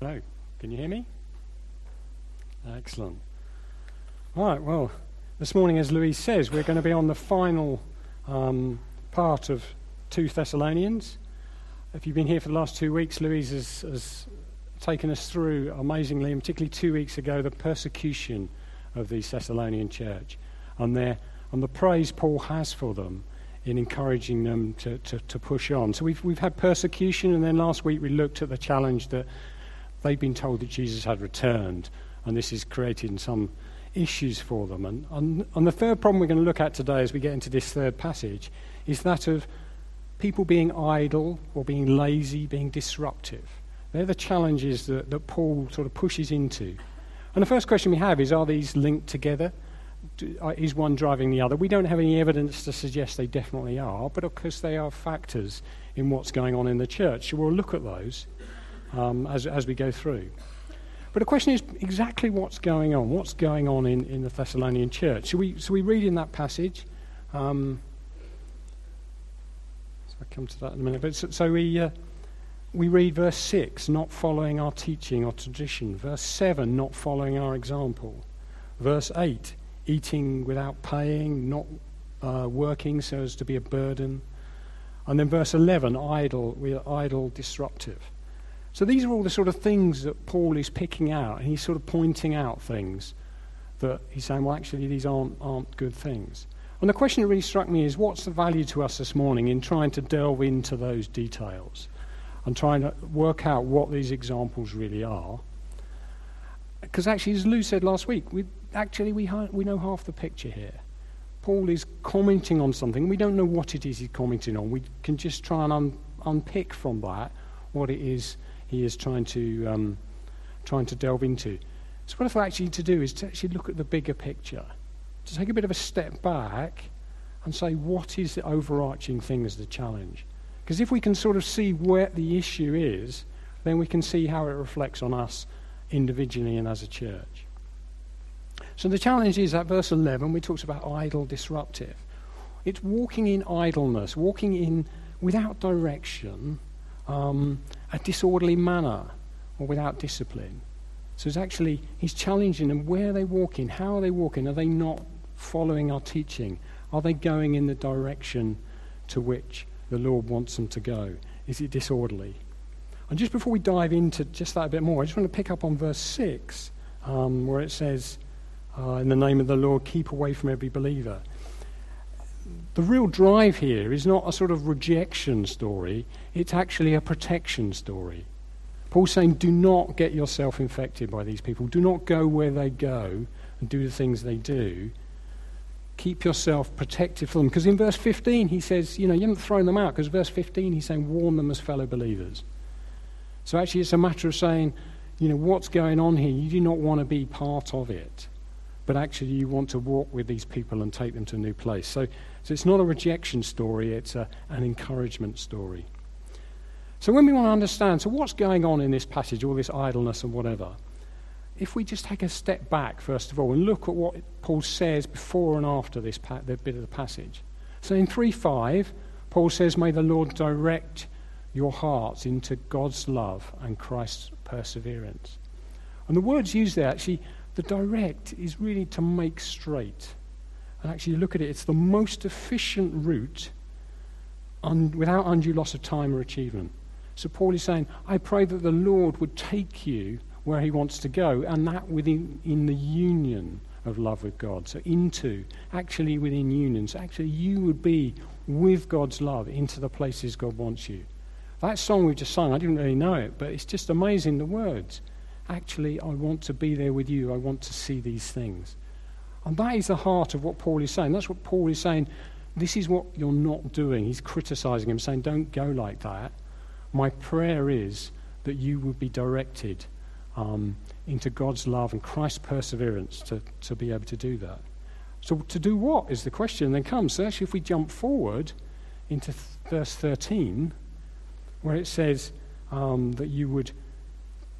Hello, can you hear me? Excellent. All right, well, this morning, as Louise says, we're going to be on the final um, part of 2 Thessalonians. If you've been here for the last two weeks, Louise has, has taken us through amazingly, and particularly two weeks ago, the persecution of the Thessalonian church and, their, and the praise Paul has for them in encouraging them to, to, to push on. So we've, we've had persecution, and then last week we looked at the challenge that they've been told that Jesus had returned, and this is creating some issues for them. And, and, and the third problem we're going to look at today as we get into this third passage is that of people being idle or being lazy, being disruptive. They're the challenges that, that Paul sort of pushes into. And the first question we have is are these linked together? Uh, is one driving the other? We don't have any evidence to suggest they definitely are, but of course they are factors in what's going on in the church. So we'll look at those um, as, as we go through. But the question is exactly what's going on. What's going on in, in the Thessalonian church? So we, we read in that passage. Um, so I'll come to that in a minute. But so, so we, uh, we read verse 6, not following our teaching or tradition. Verse 7, not following our example. Verse 8, eating without paying, not uh, working so as to be a burden. And then verse 11, idle, we are idle, disruptive. So these are all the sort of things that Paul is picking out, and he's sort of pointing out things that he's saying, well, actually, these aren't, aren't good things. And the question that really struck me is what's the value to us this morning in trying to delve into those details and trying to work out what these examples really are? Because actually, as Lou said last week, we, actually we, ha- we know half the picture here. Paul is commenting on something. We don't know what it is he's commenting on. We can just try and un- unpick from that what it is he is trying to, um, trying to delve into. So, what I actually need to do is to actually look at the bigger picture, to take a bit of a step back and say, what is the overarching thing as the challenge? Because if we can sort of see where the issue is, then we can see how it reflects on us individually and as a church. So the challenge is at verse 11, we talked about idle, disruptive. It's walking in idleness, walking in without direction, um, a disorderly manner or without discipline. So it's actually, he's challenging them where are they walking? How are they walking? Are they not following our teaching? Are they going in the direction to which the Lord wants them to go? Is it disorderly? And just before we dive into just that a bit more, I just want to pick up on verse 6, um, where it says, uh, In the name of the Lord, keep away from every believer the real drive here is not a sort of rejection story, it's actually a protection story. Paul's saying, do not get yourself infected by these people. Do not go where they go and do the things they do. Keep yourself protected from them. Because in verse 15, he says, you know, you haven't thrown them out. Because verse 15, he's saying, warn them as fellow believers. So actually, it's a matter of saying, you know, what's going on here? You do not want to be part of it. But actually, you want to walk with these people and take them to a new place. So so it's not a rejection story, it's a, an encouragement story. So when we want to understand, so what's going on in this passage, all this idleness and whatever, if we just take a step back, first of all, and look at what Paul says before and after this pa- bit of the passage. So in 3 5, Paul says, May the Lord direct your hearts into God's love and Christ's perseverance. And the words used there, actually, the direct is really to make straight. And actually, look at it, it's the most efficient route un- without undue loss of time or achievement. So Paul is saying, I pray that the Lord would take you where he wants to go, and that within in the union of love with God. So into, actually within union. So actually you would be with God's love into the places God wants you. That song we just sung, I didn't really know it, but it's just amazing the words. Actually, I want to be there with you. I want to see these things. And that is the heart of what Paul is saying. That's what Paul is saying. This is what you're not doing. He's criticizing him, saying, Don't go like that. My prayer is that you would be directed um, into God's love and Christ's perseverance to, to be able to do that. So, to do what is the question then comes. So, actually, if we jump forward into th- verse 13, where it says um, that you would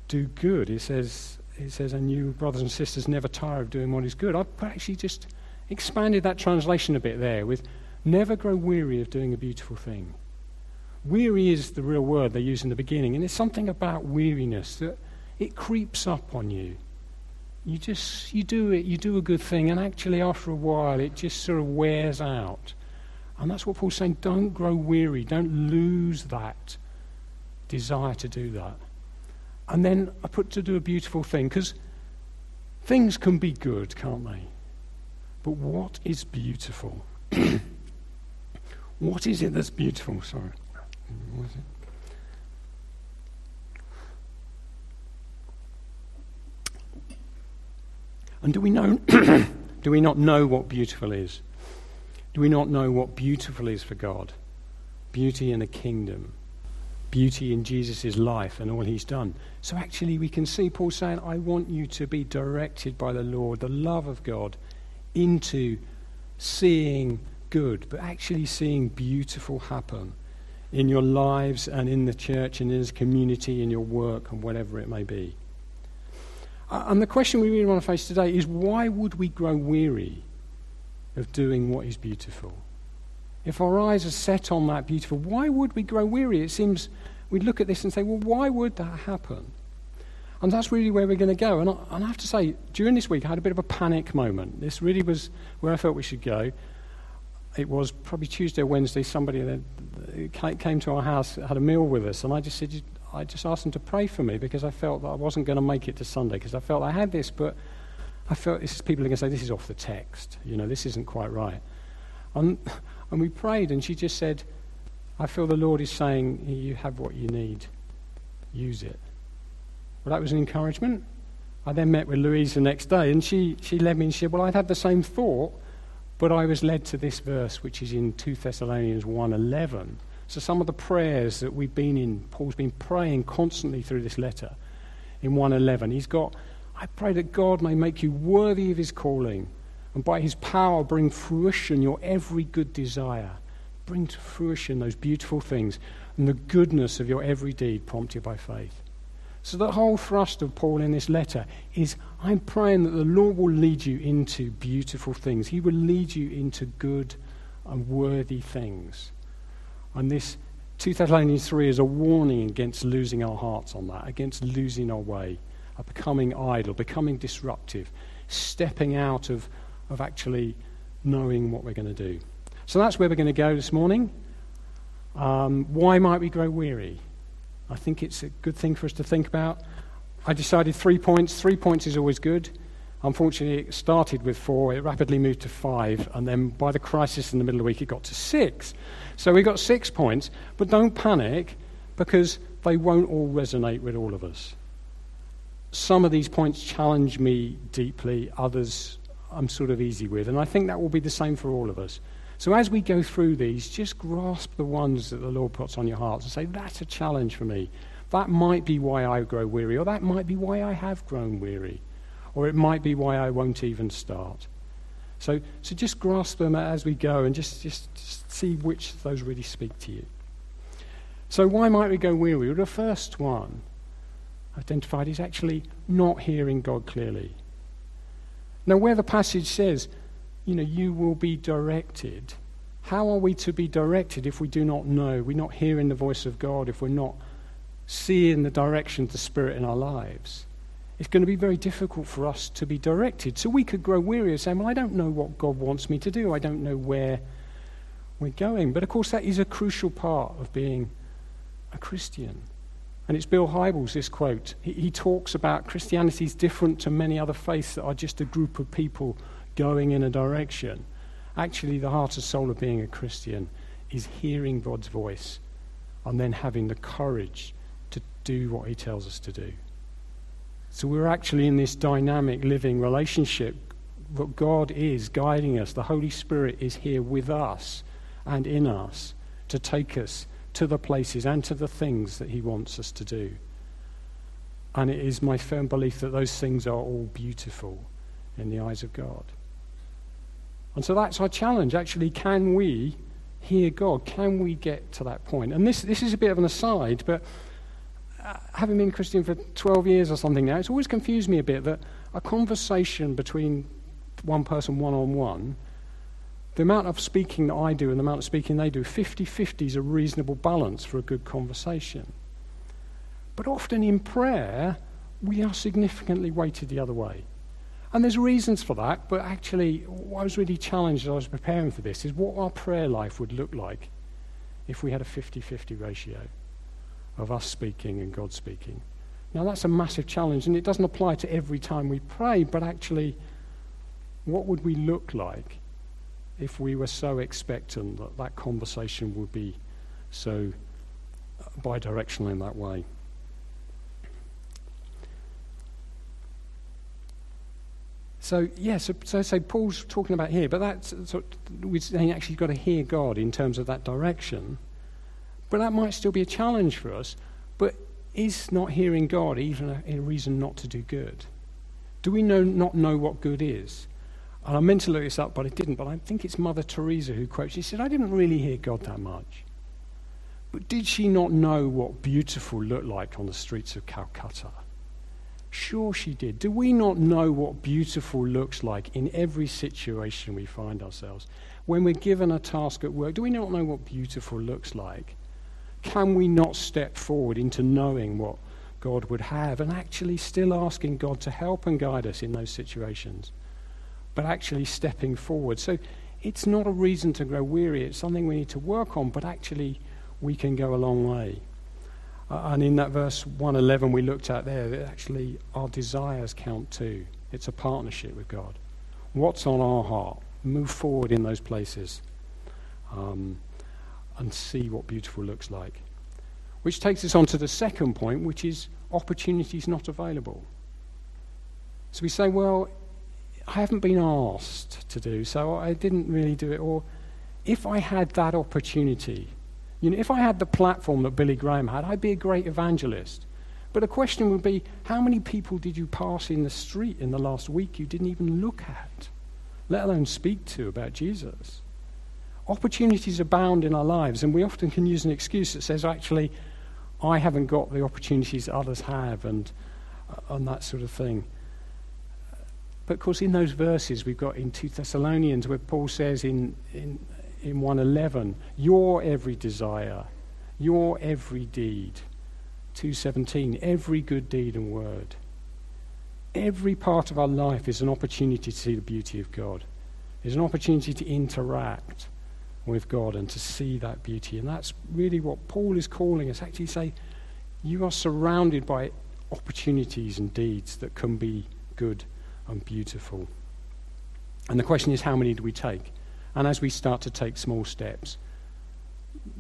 do good, it says, it says, and you, brothers and sisters, never tire of doing what is good. I've actually just expanded that translation a bit there with never grow weary of doing a beautiful thing. Weary is the real word they use in the beginning, and it's something about weariness that it creeps up on you. You just you do it, you do a good thing, and actually after a while it just sort of wears out. And that's what Paul's saying. Don't grow weary. Don't lose that desire to do that. And then I put to do a beautiful thing because things can be good, can't they? But what is beautiful? what is it that's beautiful? Sorry. And do we know do we not know what beautiful is? Do we not know what beautiful is for God? Beauty in the kingdom, beauty in Jesus' life and all he's done. So actually, we can see Paul saying, I want you to be directed by the Lord, the love of God, into seeing good, but actually seeing beautiful happen in your lives and in the church and in this community, in your work, and whatever it may be. Uh, and the question we really want to face today is why would we grow weary of doing what is beautiful? If our eyes are set on that beautiful, why would we grow weary? It seems we'd look at this and say, well, why would that happen? And that's really where we're going to go. And I, and I have to say, during this week, I had a bit of a panic moment. This really was where I felt we should go. It was probably Tuesday or Wednesday, somebody came to our house, had a meal with us, and I just said, I just asked them to pray for me because I felt that I wasn't going to make it to Sunday because I felt I had this, but I felt this, is people are going to say, this is off the text. You know, this isn't quite right. And, and we prayed, and she just said, I feel the Lord is saying, You have what you need, use it. Well, that was an encouragement. I then met with Louise the next day, and she, she led me and she said, Well, I'd had the same thought, but I was led to this verse, which is in 2 Thessalonians 1.11. So some of the prayers that we've been in, Paul's been praying constantly through this letter in 1.11. He's got, I pray that God may make you worthy of his calling and by his power bring fruition your every good desire bring to fruition those beautiful things and the goodness of your every deed prompted by faith. So, the whole thrust of Paul in this letter is I'm praying that the Lord will lead you into beautiful things. He will lead you into good and worthy things. And this 2 Thessalonians 3 is a warning against losing our hearts on that, against losing our way, becoming idle, becoming disruptive, stepping out of, of actually knowing what we're going to do. So that's where we're going to go this morning. Um, why might we grow weary? I think it's a good thing for us to think about. I decided three points. Three points is always good. Unfortunately, it started with four, it rapidly moved to five, and then by the crisis in the middle of the week, it got to six. So we got six points, but don't panic because they won't all resonate with all of us. Some of these points challenge me deeply, others I'm sort of easy with, and I think that will be the same for all of us. So as we go through these, just grasp the ones that the Lord puts on your hearts and say, that's a challenge for me. That might be why I grow weary, or that might be why I have grown weary, or it might be why I won't even start. So, so just grasp them as we go and just, just, just see which of those really speak to you. So, why might we go weary? Well, the first one identified is actually not hearing God clearly. Now, where the passage says, you know, you will be directed. How are we to be directed if we do not know? We're not hearing the voice of God, if we're not seeing the direction of the Spirit in our lives. It's going to be very difficult for us to be directed. So we could grow weary of saying, Well, I don't know what God wants me to do. I don't know where we're going. But of course, that is a crucial part of being a Christian. And it's Bill Hybels, this quote. He, he talks about Christianity is different to many other faiths that are just a group of people going in a direction. Actually, the heart and soul of being a Christian is hearing God's voice and then having the courage to do what He tells us to do. So we're actually in this dynamic living relationship that God is guiding us. The Holy Spirit is here with us and in us to take us to the places and to the things that He wants us to do. And it is my firm belief that those things are all beautiful in the eyes of God. And so that's our challenge. Actually, can we hear God? Can we get to that point? And this, this is a bit of an aside, but uh, having been Christian for 12 years or something now, it's always confused me a bit that a conversation between one person one on one, the amount of speaking that I do and the amount of speaking they do, 50 50 is a reasonable balance for a good conversation. But often in prayer, we are significantly weighted the other way. And there's reasons for that, but actually, what I was really challenged as I was preparing for this is what our prayer life would look like if we had a 50 50 ratio of us speaking and God speaking. Now, that's a massive challenge, and it doesn't apply to every time we pray, but actually, what would we look like if we were so expectant that that conversation would be so uh, bidirectional in that way? So, yes, yeah, so, so, Paul's talking about here, but that's so we're saying actually got to hear God in terms of that direction. But that might still be a challenge for us. But is not hearing God even a, a reason not to do good? Do we know, not know what good is? And I meant to look this up, but I didn't. But I think it's Mother Teresa who quotes. She said, I didn't really hear God that much. But did she not know what beautiful looked like on the streets of Calcutta? Sure, she did. Do we not know what beautiful looks like in every situation we find ourselves? When we're given a task at work, do we not know what beautiful looks like? Can we not step forward into knowing what God would have and actually still asking God to help and guide us in those situations, but actually stepping forward? So it's not a reason to grow weary, it's something we need to work on, but actually we can go a long way. Uh, and in that verse 111 we looked at there, actually our desires count too. It's a partnership with God. What's on our heart? Move forward in those places um, and see what beautiful looks like. Which takes us on to the second point, which is opportunities not available. So we say, well, I haven't been asked to do, so I didn't really do it. Or if I had that opportunity, you know, if I had the platform that Billy Graham had, I'd be a great evangelist. But the question would be how many people did you pass in the street in the last week you didn't even look at, let alone speak to about Jesus? Opportunities abound in our lives, and we often can use an excuse that says, actually, I haven't got the opportunities others have, and, uh, and that sort of thing. But of course, in those verses we've got in 2 Thessalonians, where Paul says in, in in 111 your every desire your every deed. 217 every good deed and word. Every part of our life is an opportunity to see the beauty of god. Is an opportunity to interact with god and to see that beauty. And that's really what paul is calling us. Actually say you are surrounded by opportunities and deeds that can be good and beautiful and the question is how many do we take and as we start to take small steps,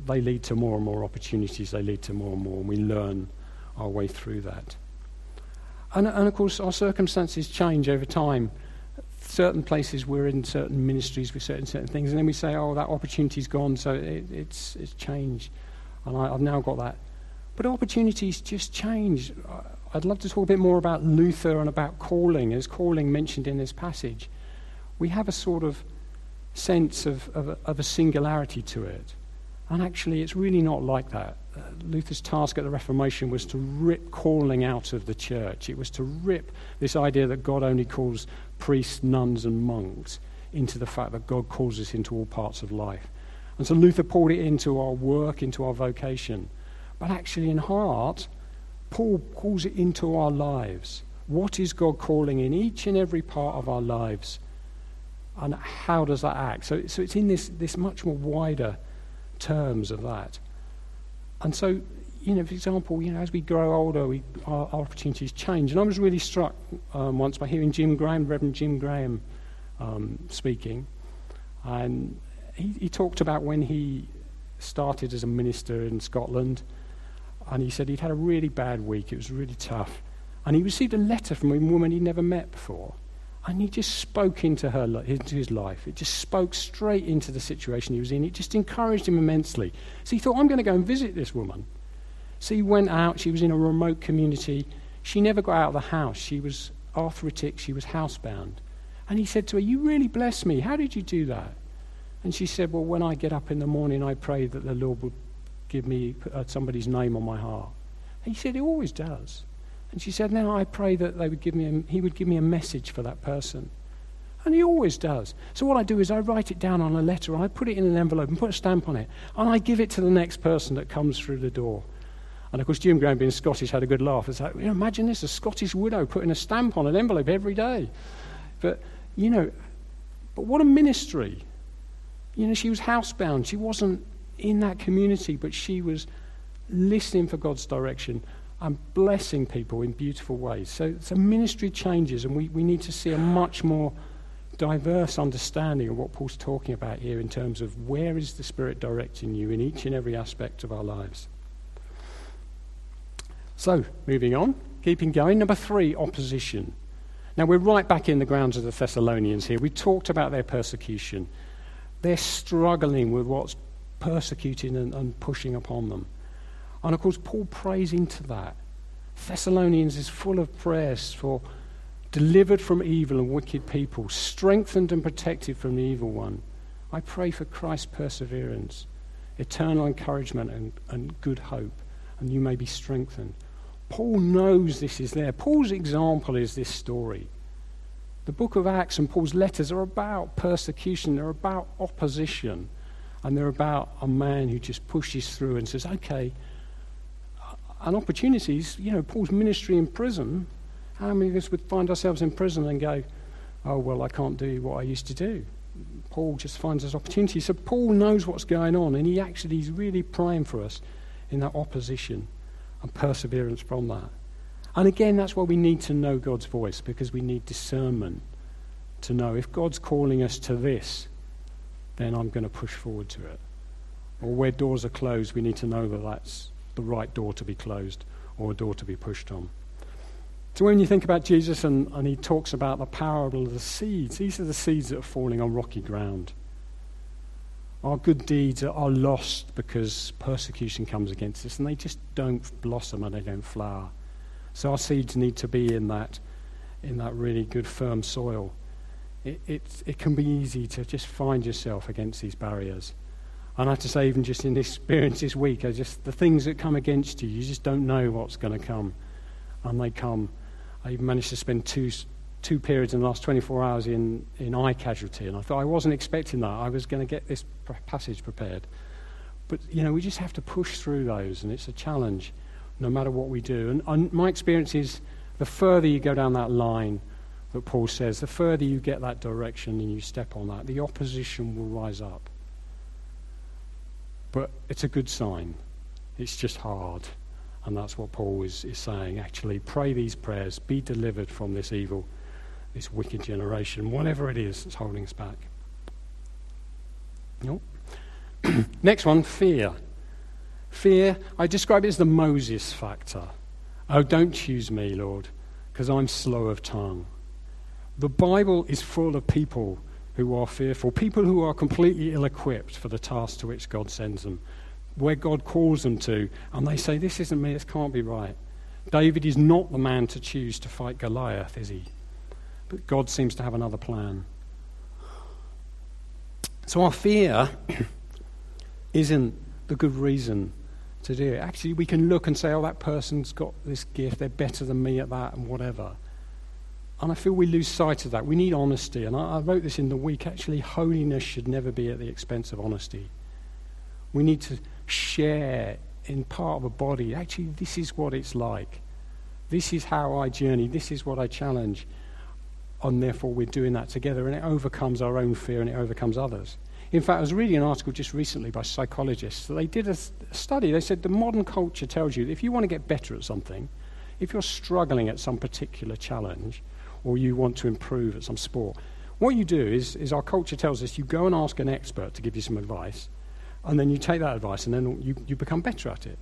they lead to more and more opportunities, they lead to more and more, and we learn our way through that. And, and of course, our circumstances change over time. Certain places we're in certain ministries with certain certain things, and then we say, "Oh, that opportunity's gone, so it, it's it's changed," and I, I've now got that. But opportunities just change. I'd love to talk a bit more about Luther and about calling, as calling mentioned in this passage. We have a sort of sense of, of, a, of a singularity to it. And actually, it's really not like that. Uh, Luther's task at the Reformation was to rip calling out of the church. It was to rip this idea that God only calls priests, nuns, and monks into the fact that God calls us into all parts of life. And so Luther poured it into our work, into our vocation. But actually, in heart, Paul calls it into our lives. What is God calling in each and every part of our lives? and how does that act? So, so it's in this, this much more wider terms of that. And so, you know, for example, you know, as we grow older, we, our, our opportunities change. And I was really struck um, once by hearing Jim Graham, Reverend Jim Graham, um, speaking. And he, he talked about when he started as a minister in Scotland. And he said he'd had a really bad week. It was really tough. And he received a letter from a woman he'd never met before. And he just spoke into her, into his life. It just spoke straight into the situation he was in. It just encouraged him immensely. So he thought, I'm going to go and visit this woman. So he went out. She was in a remote community. She never got out of the house. She was arthritic. She was housebound. And he said to her, You really bless me. How did you do that? And she said, Well, when I get up in the morning, I pray that the Lord would give me uh, somebody's name on my heart. He said, He always does. And she said, Now I pray that they would give me a, he would give me a message for that person. And he always does. So what I do is I write it down on a letter and I put it in an envelope and put a stamp on it. And I give it to the next person that comes through the door. And of course, Jim Graham, being Scottish, had a good laugh. It's like, you know, imagine this a Scottish widow putting a stamp on an envelope every day. But, you know, but what a ministry. You know, she was housebound. She wasn't in that community, but she was listening for God's direction and blessing people in beautiful ways. So, so ministry changes, and we, we need to see a much more diverse understanding of what Paul's talking about here in terms of where is the Spirit directing you in each and every aspect of our lives. So, moving on, keeping going. Number three, opposition. Now, we're right back in the grounds of the Thessalonians here. We talked about their persecution. They're struggling with what's persecuting and, and pushing upon them. And of course, Paul prays into that. Thessalonians is full of prayers for delivered from evil and wicked people, strengthened and protected from the evil one. I pray for Christ's perseverance, eternal encouragement, and, and good hope, and you may be strengthened. Paul knows this is there. Paul's example is this story. The book of Acts and Paul's letters are about persecution, they're about opposition, and they're about a man who just pushes through and says, okay, and opportunities, you know, Paul's ministry in prison, how many of us would find ourselves in prison and go, oh, well, I can't do what I used to do? Paul just finds us opportunities. So Paul knows what's going on, and he actually is really praying for us in that opposition and perseverance from that. And again, that's why we need to know God's voice, because we need discernment to know if God's calling us to this, then I'm going to push forward to it. Or where doors are closed, we need to know that that's the right door to be closed or a door to be pushed on. So when you think about Jesus and, and he talks about the parable of the seeds, these are the seeds that are falling on rocky ground. Our good deeds are lost because persecution comes against us and they just don't blossom and they don't flower. So our seeds need to be in that, in that really good firm soil. It, it, it can be easy to just find yourself against these barriers. And I have to say, even just in this experience this week, I just the things that come against you, you just don't know what's going to come, and they come. I even managed to spend two two periods in the last 24 hours in in eye casualty, and I thought I wasn't expecting that. I was going to get this passage prepared, but you know we just have to push through those, and it's a challenge, no matter what we do. And, and my experience is, the further you go down that line that Paul says, the further you get that direction and you step on that, the opposition will rise up. But it's a good sign. It's just hard. And that's what Paul is, is saying. Actually, pray these prayers, be delivered from this evil, this wicked generation, whatever it is that's holding us back. Nope. Next one fear. Fear, I describe it as the Moses factor. Oh, don't choose me, Lord, because I'm slow of tongue. The Bible is full of people who are fearful, people who are completely ill equipped for the task to which God sends them, where God calls them to, and they say, This isn't me, this can't be right. David is not the man to choose to fight Goliath, is he? But God seems to have another plan. So our fear isn't the good reason to do it. Actually, we can look and say, oh, that person's got this gift, they're better than me at that, and whatever. And I feel we lose sight of that. We need honesty. And I, I, wrote this in the week. Actually, holiness should never be at the expense of honesty. We need to share in part of a body. Actually, this is what it's like. This is how I journey. This is what I challenge. And therefore, we're doing that together. And it overcomes our own fear and it overcomes others. In fact, I was reading an article just recently by psychologists. They did a study. They said the modern culture tells you that if you want to get better at something, if you're struggling at some particular challenge, or you want to improve at some sport. What you do is, is our culture tells us you go and ask an expert to give you some advice, and then you take that advice and then you, you become better at it.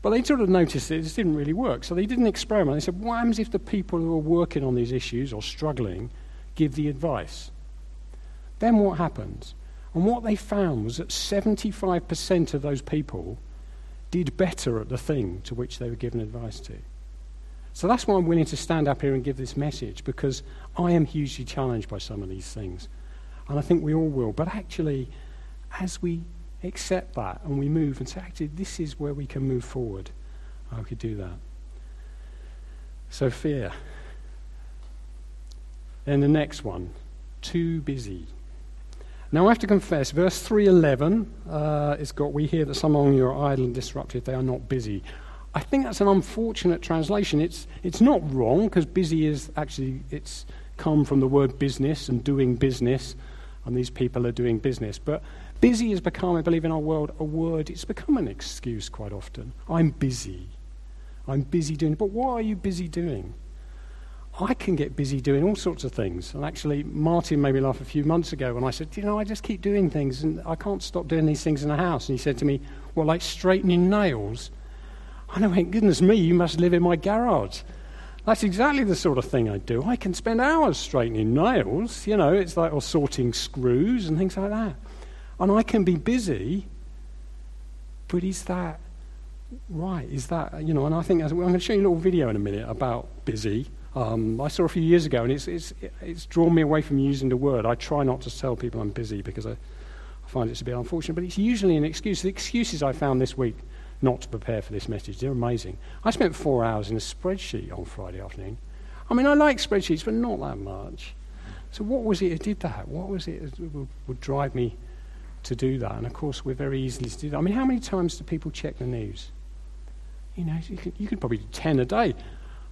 But they sort of noticed that this didn't really work, so they did an experiment. They said, what happens if the people who are working on these issues or struggling give the advice? Then what happens? And what they found was that 75% of those people did better at the thing to which they were given advice to. So that's why I'm willing to stand up here and give this message, because I am hugely challenged by some of these things. And I think we all will. But actually, as we accept that and we move and say, actually, this is where we can move forward, I could do that. So, fear. Then the next one, too busy. Now, I have to confess, verse 311 uh, it's got, we hear that some among you are idle and disruptive, they are not busy. I think that's an unfortunate translation. It's, it's not wrong because busy is actually, it's come from the word business and doing business, and these people are doing business. But busy has become, I believe, in our world, a word, it's become an excuse quite often. I'm busy. I'm busy doing, but what are you busy doing? I can get busy doing all sorts of things. And actually, Martin made me laugh a few months ago when I said, You know, I just keep doing things and I can't stop doing these things in the house. And he said to me, Well, like straightening nails? I know, thank goodness me, you must live in my garage. That's exactly the sort of thing I do. I can spend hours straightening nails, you know, it's like, or sorting screws and things like that. And I can be busy, but is that right? Is that, you know, and I think, I'm going to show you a little video in a minute about busy. Um, I saw a few years ago, and it's, it's, it's drawn me away from using the word. I try not to tell people I'm busy because I, I find it's a bit unfortunate, but it's usually an excuse. The excuses I found this week not to prepare for this message, they're amazing. I spent four hours in a spreadsheet on Friday afternoon. I mean, I like spreadsheets, but not that much. So, what was it that did that? What was it that would, drive me to do that? And of course, we're very easily to do that. I mean, how many times do people check the news? You know, you could, you could probably do 10 a day.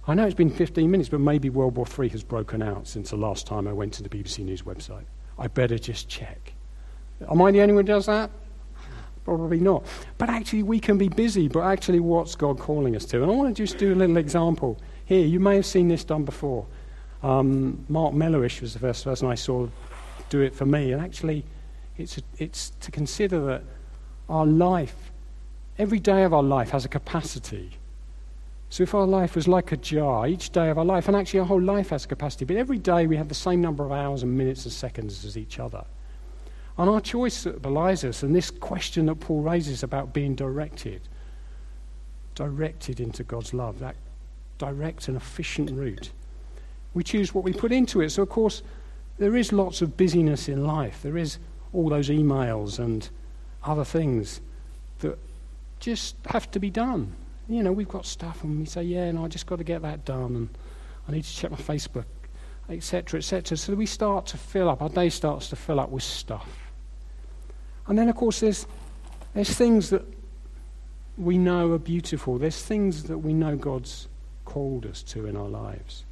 I know it's been 15 minutes, but maybe World War III has broken out since the last time I went to the BBC News website. I better just check. Am I the only one who does that? Probably not. But actually, we can be busy, but actually, what's God calling us to? And I want to just do a little example here. You may have seen this done before. Um, Mark Melluish was the first person I saw do it for me. And actually, it's, a, it's to consider that our life, every day of our life, has a capacity. So if our life was like a jar, each day of our life, and actually our whole life has capacity, but every day we have the same number of hours and minutes and seconds as each other. And our choice belies us, and this question that Paul raises about being directed, directed into God's love, that direct and efficient route. We choose what we put into it. So, of course, there is lots of busyness in life. There is all those emails and other things that just have to be done. You know, we've got stuff, and we say, yeah, no, I just got to get that done, and I need to check my Facebook, etc., etc. So we start to fill up, our day starts to fill up with stuff. And then, of course, there's, there's things that we know are beautiful. There's things that we know God's called us to in our lives.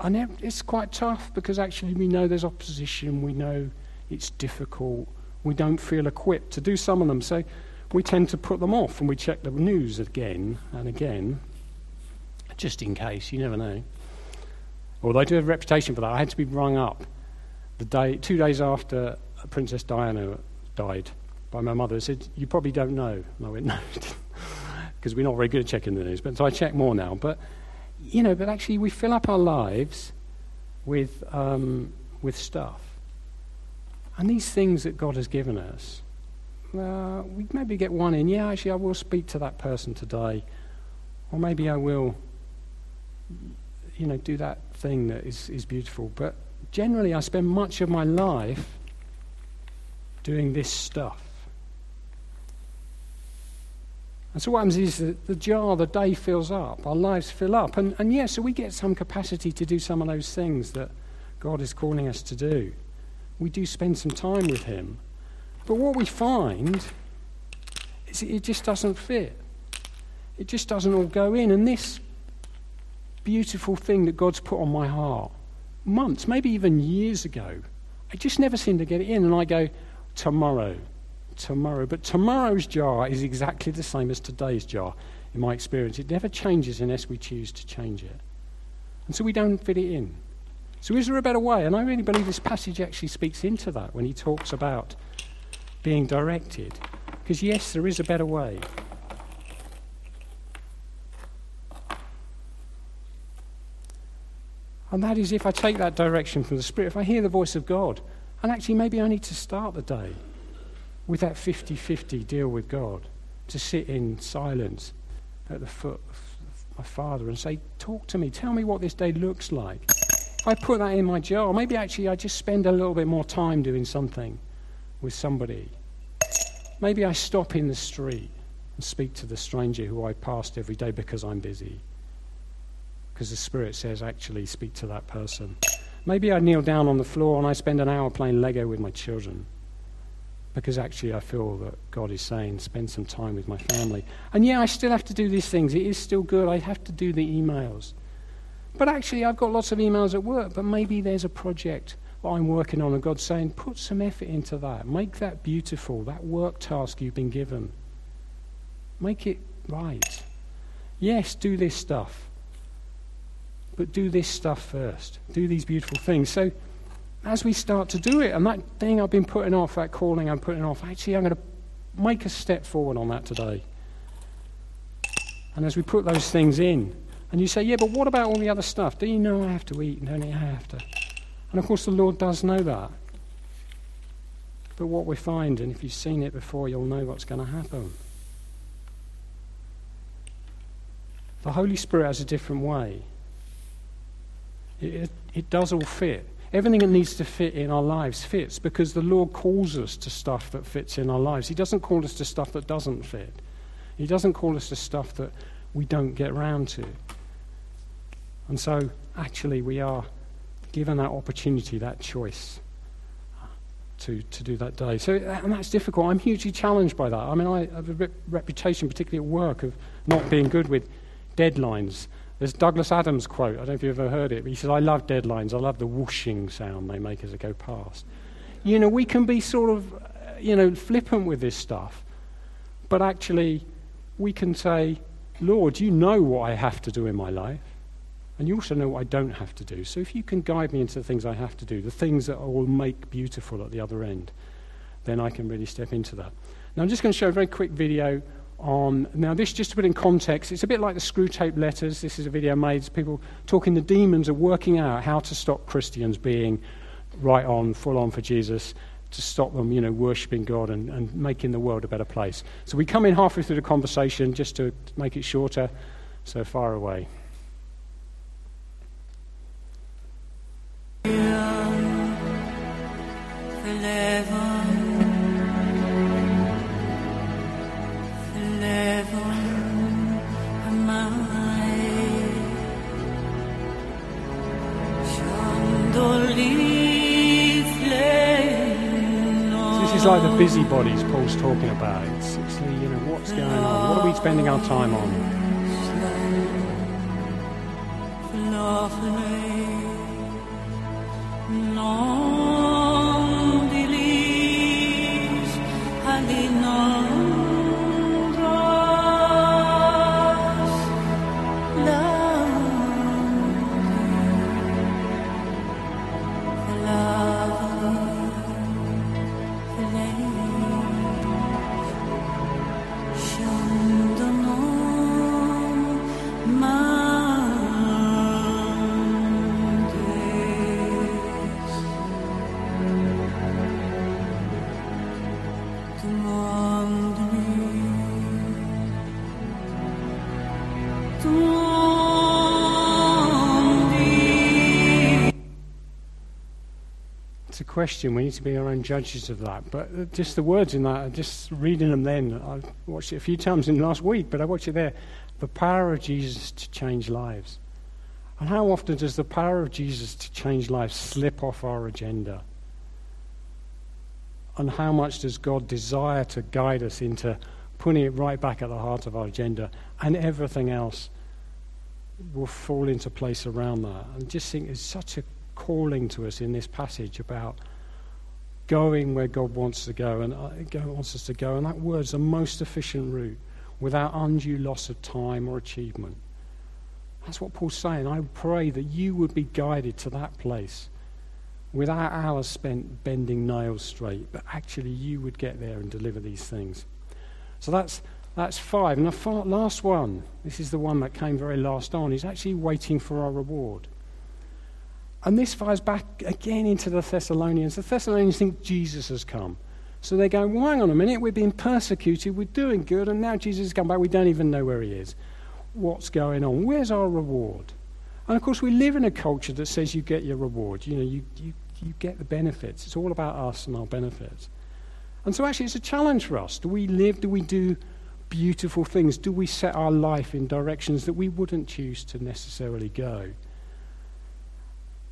And it's quite tough because actually we know there's opposition. We know it's difficult. We don't feel equipped to do some of them. So we tend to put them off and we check the news again and again, just in case. You never know. Although I do have a reputation for that. I had to be rung up the day, two days after Princess Diana died by my mother. I said, You probably don't know. And I went, No, because we're not very good at checking the news. But so I check more now. But, you know, but actually we fill up our lives with, um, with stuff. And these things that God has given us, uh, we maybe get one in. Yeah, actually, I will speak to that person today. Or maybe I will, you know, do that thing that is, is beautiful. But generally, I spend much of my life doing this stuff. And so what happens is that the jar, the day fills up, our lives fill up. And, and yes, yeah, so we get some capacity to do some of those things that God is calling us to do. We do spend some time with Him. But what we find is it just doesn't fit. It just doesn't all go in. And this beautiful thing that God's put on my heart, months, maybe even years ago, I just never seem to get it in. And I go, tomorrow. Tomorrow. But tomorrow's jar is exactly the same as today's jar, in my experience. It never changes unless we choose to change it. And so we don't fit it in. So, is there a better way? And I really believe this passage actually speaks into that when he talks about being directed. Because, yes, there is a better way. And that is if I take that direction from the Spirit, if I hear the voice of God, and actually, maybe I need to start the day with that 50 50 deal with God, to sit in silence at the foot of my Father and say, Talk to me, tell me what this day looks like. I put that in my jar. Maybe actually I just spend a little bit more time doing something with somebody. Maybe I stop in the street and speak to the stranger who I passed every day because I'm busy. Because the Spirit says, actually, speak to that person. Maybe I kneel down on the floor and I spend an hour playing Lego with my children. because actually I feel that God is saying, spend some time with my family. And yeah, I still have to do these things. It is still good. I have to do the emails. But actually, I've got lots of emails at work, but maybe there's a project that I'm working on, and God's saying, put some effort into that. Make that beautiful, that work task you've been given. Make it right. Yes, do this stuff. But do this stuff first. Do these beautiful things. So, as we start to do it, and that thing I've been putting off, that calling I'm putting off, actually, I'm going to make a step forward on that today. And as we put those things in, and you say, yeah, but what about all the other stuff? Do you know I have to eat? Don't you have to? And of course, the Lord does know that. But what we find, and if you've seen it before, you'll know what's going to happen. The Holy Spirit has a different way. It, it, does all fit. Everything that needs to fit in our lives fits because the Lord calls us to stuff that fits in our lives. He doesn't call us to stuff that doesn't fit. He doesn't call us to stuff that we don't get round to. And so, actually, we are given that opportunity, that choice to, to do that day. So, uh, and that's difficult. I'm hugely challenged by that. I mean, I have a reputation, particularly at work, of not being good with deadlines. There's Douglas Adams' quote. I don't know if you've ever heard it, but he says, I love deadlines. I love the whooshing sound they make as they go past. You know, we can be sort of, uh, you know, flippant with this stuff, but actually, we can say, Lord, you know what I have to do in my life. And you also know what I don't have to do. So if you can guide me into the things I have to do, the things that I will make beautiful at the other end, then I can really step into that. Now, I'm just going to show a very quick video on. Now, this, just to put in context, it's a bit like the Screwtape letters. This is a video made, people talking, the demons are working out how to stop Christians being right on, full on for Jesus, to stop them, you know, worshipping God and, and making the world a better place. So we come in halfway through the conversation just to make it shorter, so far away. Like the busybodies Paul's talking about. It's, it's the, you know, what's going on? What are we spending our time on? Question. We need to be our own judges of that. But uh, just the words in that, just reading them then, I watched it a few times in the last week, but I watched it there. The power of Jesus to change lives. And how often does the power of Jesus to change lives slip off our agenda? And how much does God desire to guide us into putting it right back at the heart of our agenda and everything else will fall into place around that? And just think it's such a calling to us in this passage about going where God wants to go and uh, God wants us to go. And that word's the most efficient route without undue loss of time or achievement. That's what Paul's saying. I pray that you would be guided to that place without hours spent bending nails straight, but actually you would get there and deliver these things. So that's, that's five. And the last one, this is the one that came very last on, is actually waiting for our reward. And this fires back again into the Thessalonians. The Thessalonians think Jesus has come. So they're going, well, hang on a minute, we're being persecuted, we're doing good, and now Jesus has come back, we don't even know where he is. What's going on? Where's our reward? And of course, we live in a culture that says you get your reward. You know, you, you, you get the benefits. It's all about us and our benefits. And so actually, it's a challenge for us. Do we live, do we do beautiful things? Do we set our life in directions that we wouldn't choose to necessarily go?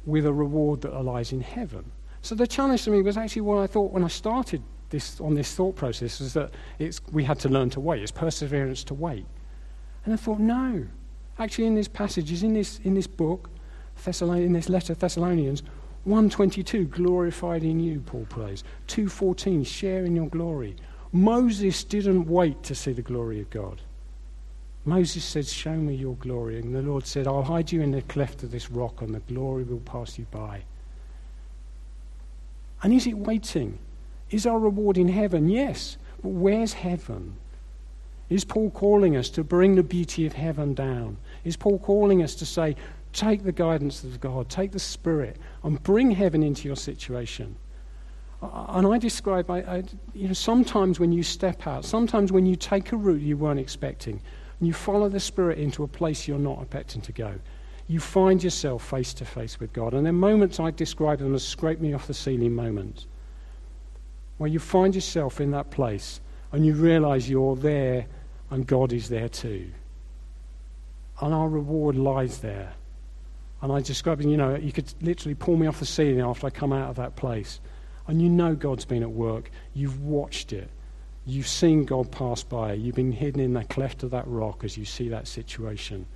With a reward that lies in heaven. So the challenge to me was actually what I thought when I started this, on this thought process is that it's, we had to learn to wait. It's perseverance to wait. And I thought, no. Actually, in this passage, is in this, in this book, Thessalon- in this letter, Thessalonians, 122, glorified in you, Paul prays. 214, share in your glory. Moses didn't wait to see the glory of God. Moses said, Show me your glory. And the Lord said, I'll hide you in the cleft of this rock, and the glory will pass you by. And is it waiting? Is our reward in heaven? Yes. But where's heaven? Is Paul calling us to bring the beauty of heaven down? Is Paul calling us to say, take the guidance of God, take the Spirit, and bring heaven into your situation? And I describe, I, I, you know, sometimes when you step out, sometimes when you take a route you weren't expecting, and you follow the Spirit into a place you're not expecting to go, you find yourself face to face with God. And there are moments I describe them as scrape me off the ceiling moments, where you find yourself in that place and you realize you're there and God is there too. And our reward lies there. And I describe you know, you could literally pull me off the ceiling after I come out of that place. And you know God's been at work. You've watched it. You've seen God pass by. You've been hidden in the cleft of that rock as you see that situation.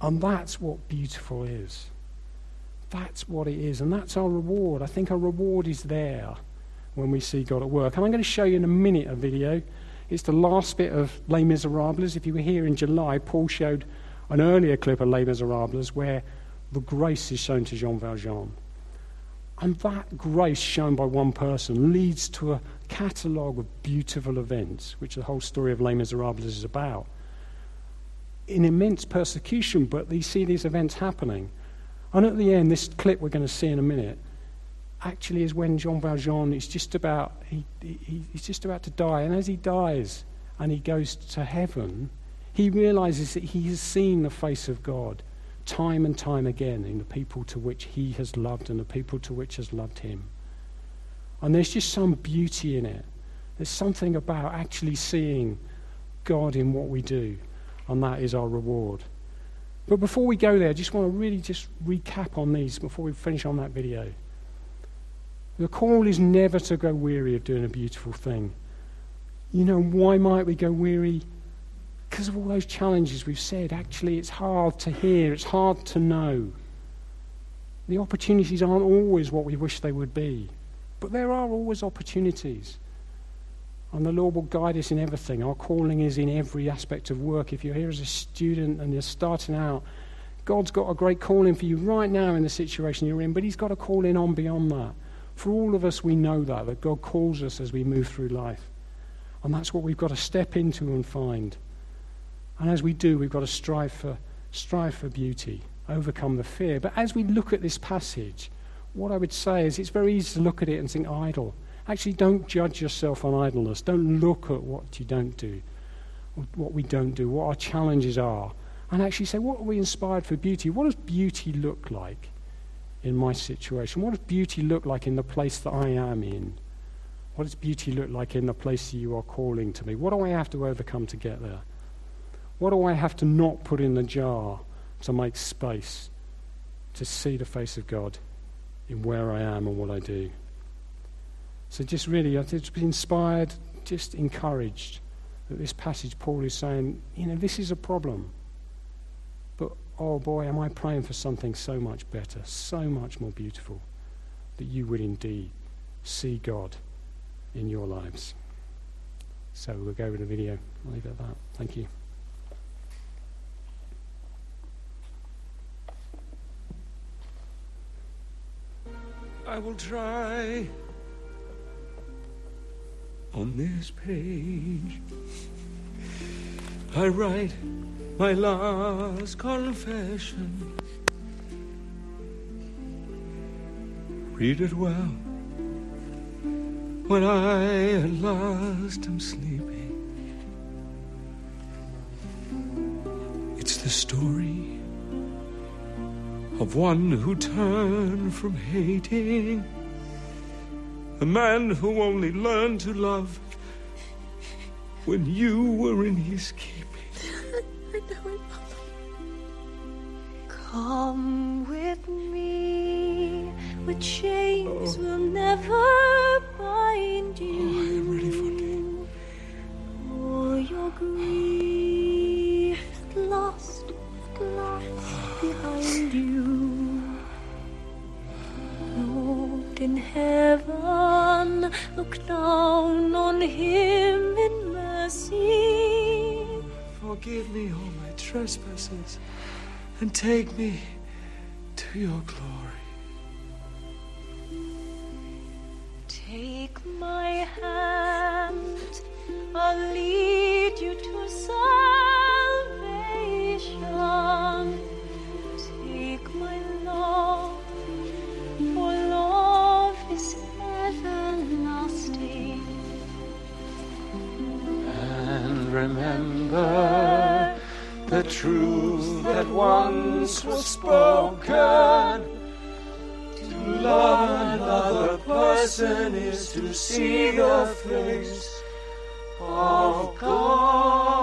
And that's what beautiful is. That's what it is. And that's our reward. I think our reward is there when we see God at work. And I'm going to show you in a minute a video. It's the last bit of Les Miserables. If you were here in July, Paul showed an earlier clip of Les Miserables where the grace is shown to Jean Valjean. And that grace shown by one person leads to a catalogue of beautiful events, which the whole story of Les Miserables is about. In immense persecution, but you see these events happening. And at the end, this clip we're going to see in a minute, actually is when Jean Valjean is just about he, he, he's just about to die, and as he dies and he goes to heaven, he realizes that he has seen the face of God time and time again in the people to which he has loved and the people to which has loved him. And there's just some beauty in it. There's something about actually seeing God in what we do, and that is our reward. But before we go there, I just want to really just recap on these before we finish on that video. The call is never to go weary of doing a beautiful thing. You know, why might we go weary? Because of all those challenges we've said. Actually, it's hard to hear, it's hard to know. The opportunities aren't always what we wish they would be, but there are always opportunities. And the Lord will guide us in everything. Our calling is in every aspect of work. If you're here as a student and you're starting out, God's got a great calling for you right now in the situation you're in, but He's got a calling on beyond that. For all of us, we know that, that God calls us as we move through life. And that's what we've got to step into and find. And as we do, we've got to strive for, strive for beauty, overcome the fear. But as we look at this passage, what I would say is it's very easy to look at it and think idle. Actually, don't judge yourself on idleness. Don't look at what you don't do, what we don't do, what our challenges are. And actually say, what are we inspired for beauty? What does beauty look like? in my situation? What does beauty look like in the place that I am in? What does beauty look like in the place that you are calling to me? What do I have to overcome to get there? What do I have to not put in the jar to make space to see the face of God in where I am and what I do? So, just really, I've just been inspired, just encouraged that this passage, Paul is saying, you know, this is a problem But oh boy, am I praying for something so much better, so much more beautiful, that you would indeed see God in your lives. So we'll go with the video. I'll leave it at that. Thank you. I will try on this page. I write my last confession. Read it well when I at last am sleeping. It's the story of one who turned from hating, a man who only learned to love when you were in his keeping. I know it, Mama. Come with me, with chains oh. will never bind. you. Oh, I am ready for King. Oh, your grief lost glass ah. behind you. In heaven, look down on him in mercy. Forgive me all my trespasses and take me to your glory. The truth that once was spoken. To love another person is to see the face of God.